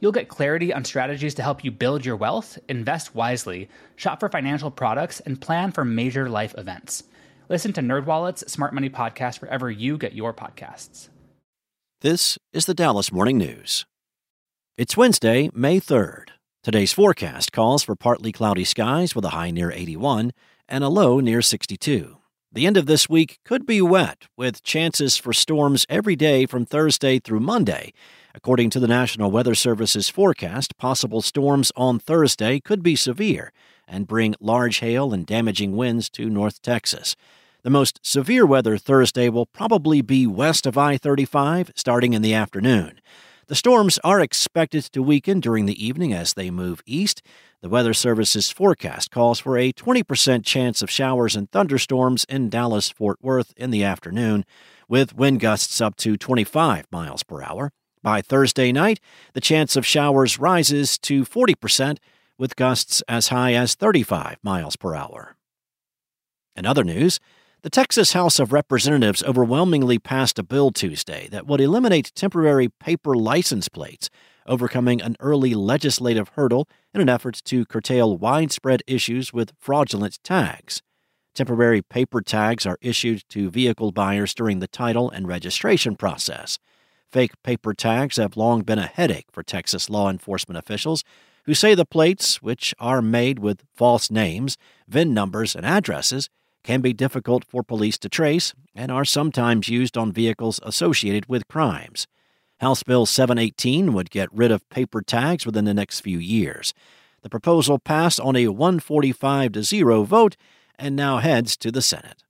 You'll get clarity on strategies to help you build your wealth, invest wisely, shop for financial products, and plan for major life events. Listen to NerdWallet's Smart Money Podcast wherever you get your podcasts. This is the Dallas Morning News. It's Wednesday, May 3rd. Today's forecast calls for partly cloudy skies with a high near 81 and a low near 62. The end of this week could be wet, with chances for storms every day from Thursday through Monday According to the National Weather Service's forecast, possible storms on Thursday could be severe and bring large hail and damaging winds to North Texas. The most severe weather Thursday will probably be west of I 35 starting in the afternoon. The storms are expected to weaken during the evening as they move east. The Weather Service's forecast calls for a 20% chance of showers and thunderstorms in Dallas Fort Worth in the afternoon, with wind gusts up to 25 miles per hour. By Thursday night, the chance of showers rises to 40%, with gusts as high as 35 miles per hour. In other news, the Texas House of Representatives overwhelmingly passed a bill Tuesday that would eliminate temporary paper license plates, overcoming an early legislative hurdle in an effort to curtail widespread issues with fraudulent tags. Temporary paper tags are issued to vehicle buyers during the title and registration process. Fake paper tags have long been a headache for Texas law enforcement officials who say the plates, which are made with false names, VIN numbers, and addresses, can be difficult for police to trace and are sometimes used on vehicles associated with crimes. House Bill 718 would get rid of paper tags within the next few years. The proposal passed on a 145 to 0 vote and now heads to the Senate.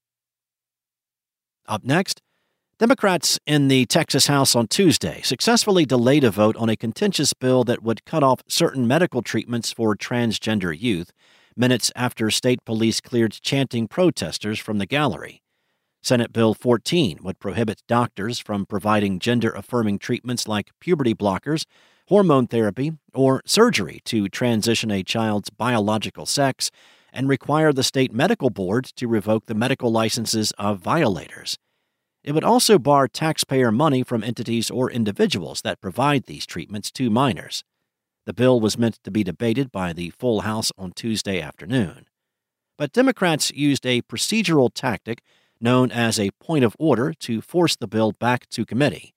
Up next, Democrats in the Texas House on Tuesday successfully delayed a vote on a contentious bill that would cut off certain medical treatments for transgender youth, minutes after state police cleared chanting protesters from the gallery. Senate Bill 14 would prohibit doctors from providing gender affirming treatments like puberty blockers, hormone therapy, or surgery to transition a child's biological sex, and require the state medical board to revoke the medical licenses of violators. It would also bar taxpayer money from entities or individuals that provide these treatments to minors. The bill was meant to be debated by the full House on Tuesday afternoon. But Democrats used a procedural tactic known as a point of order to force the bill back to committee.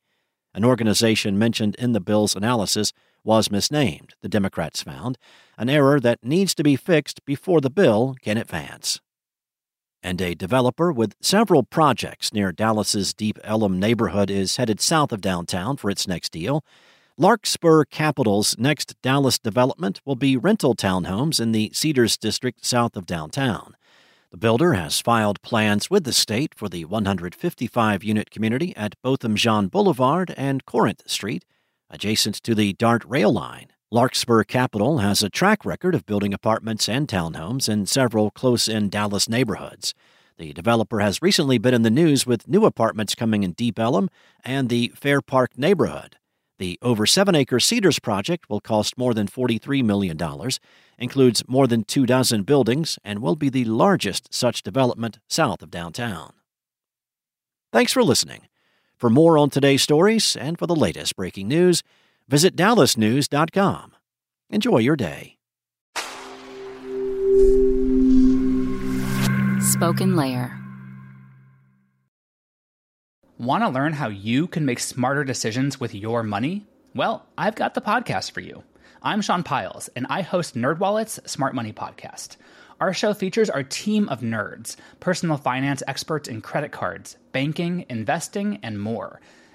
An organization mentioned in the bill's analysis was misnamed, the Democrats found, an error that needs to be fixed before the bill can advance and a developer with several projects near Dallas's Deep Ellum neighborhood is headed south of downtown for its next deal. Larkspur Capital's next Dallas development will be rental townhomes in the Cedars district south of downtown. The builder has filed plans with the state for the 155 unit community at Botham Jean Boulevard and Corinth Street, adjacent to the DART rail line. Larkspur Capital has a track record of building apartments and townhomes in several close in Dallas neighborhoods. The developer has recently been in the news with new apartments coming in Deep Ellum and the Fair Park neighborhood. The over seven acre Cedars project will cost more than $43 million, includes more than two dozen buildings, and will be the largest such development south of downtown. Thanks for listening. For more on today's stories and for the latest breaking news, Visit dallasnews.com. Enjoy your day. Spoken Layer. Want to learn how you can make smarter decisions with your money? Well, I've got the podcast for you. I'm Sean Pyles, and I host NerdWallet's Smart Money Podcast. Our show features our team of nerds, personal finance experts in credit cards, banking, investing, and more –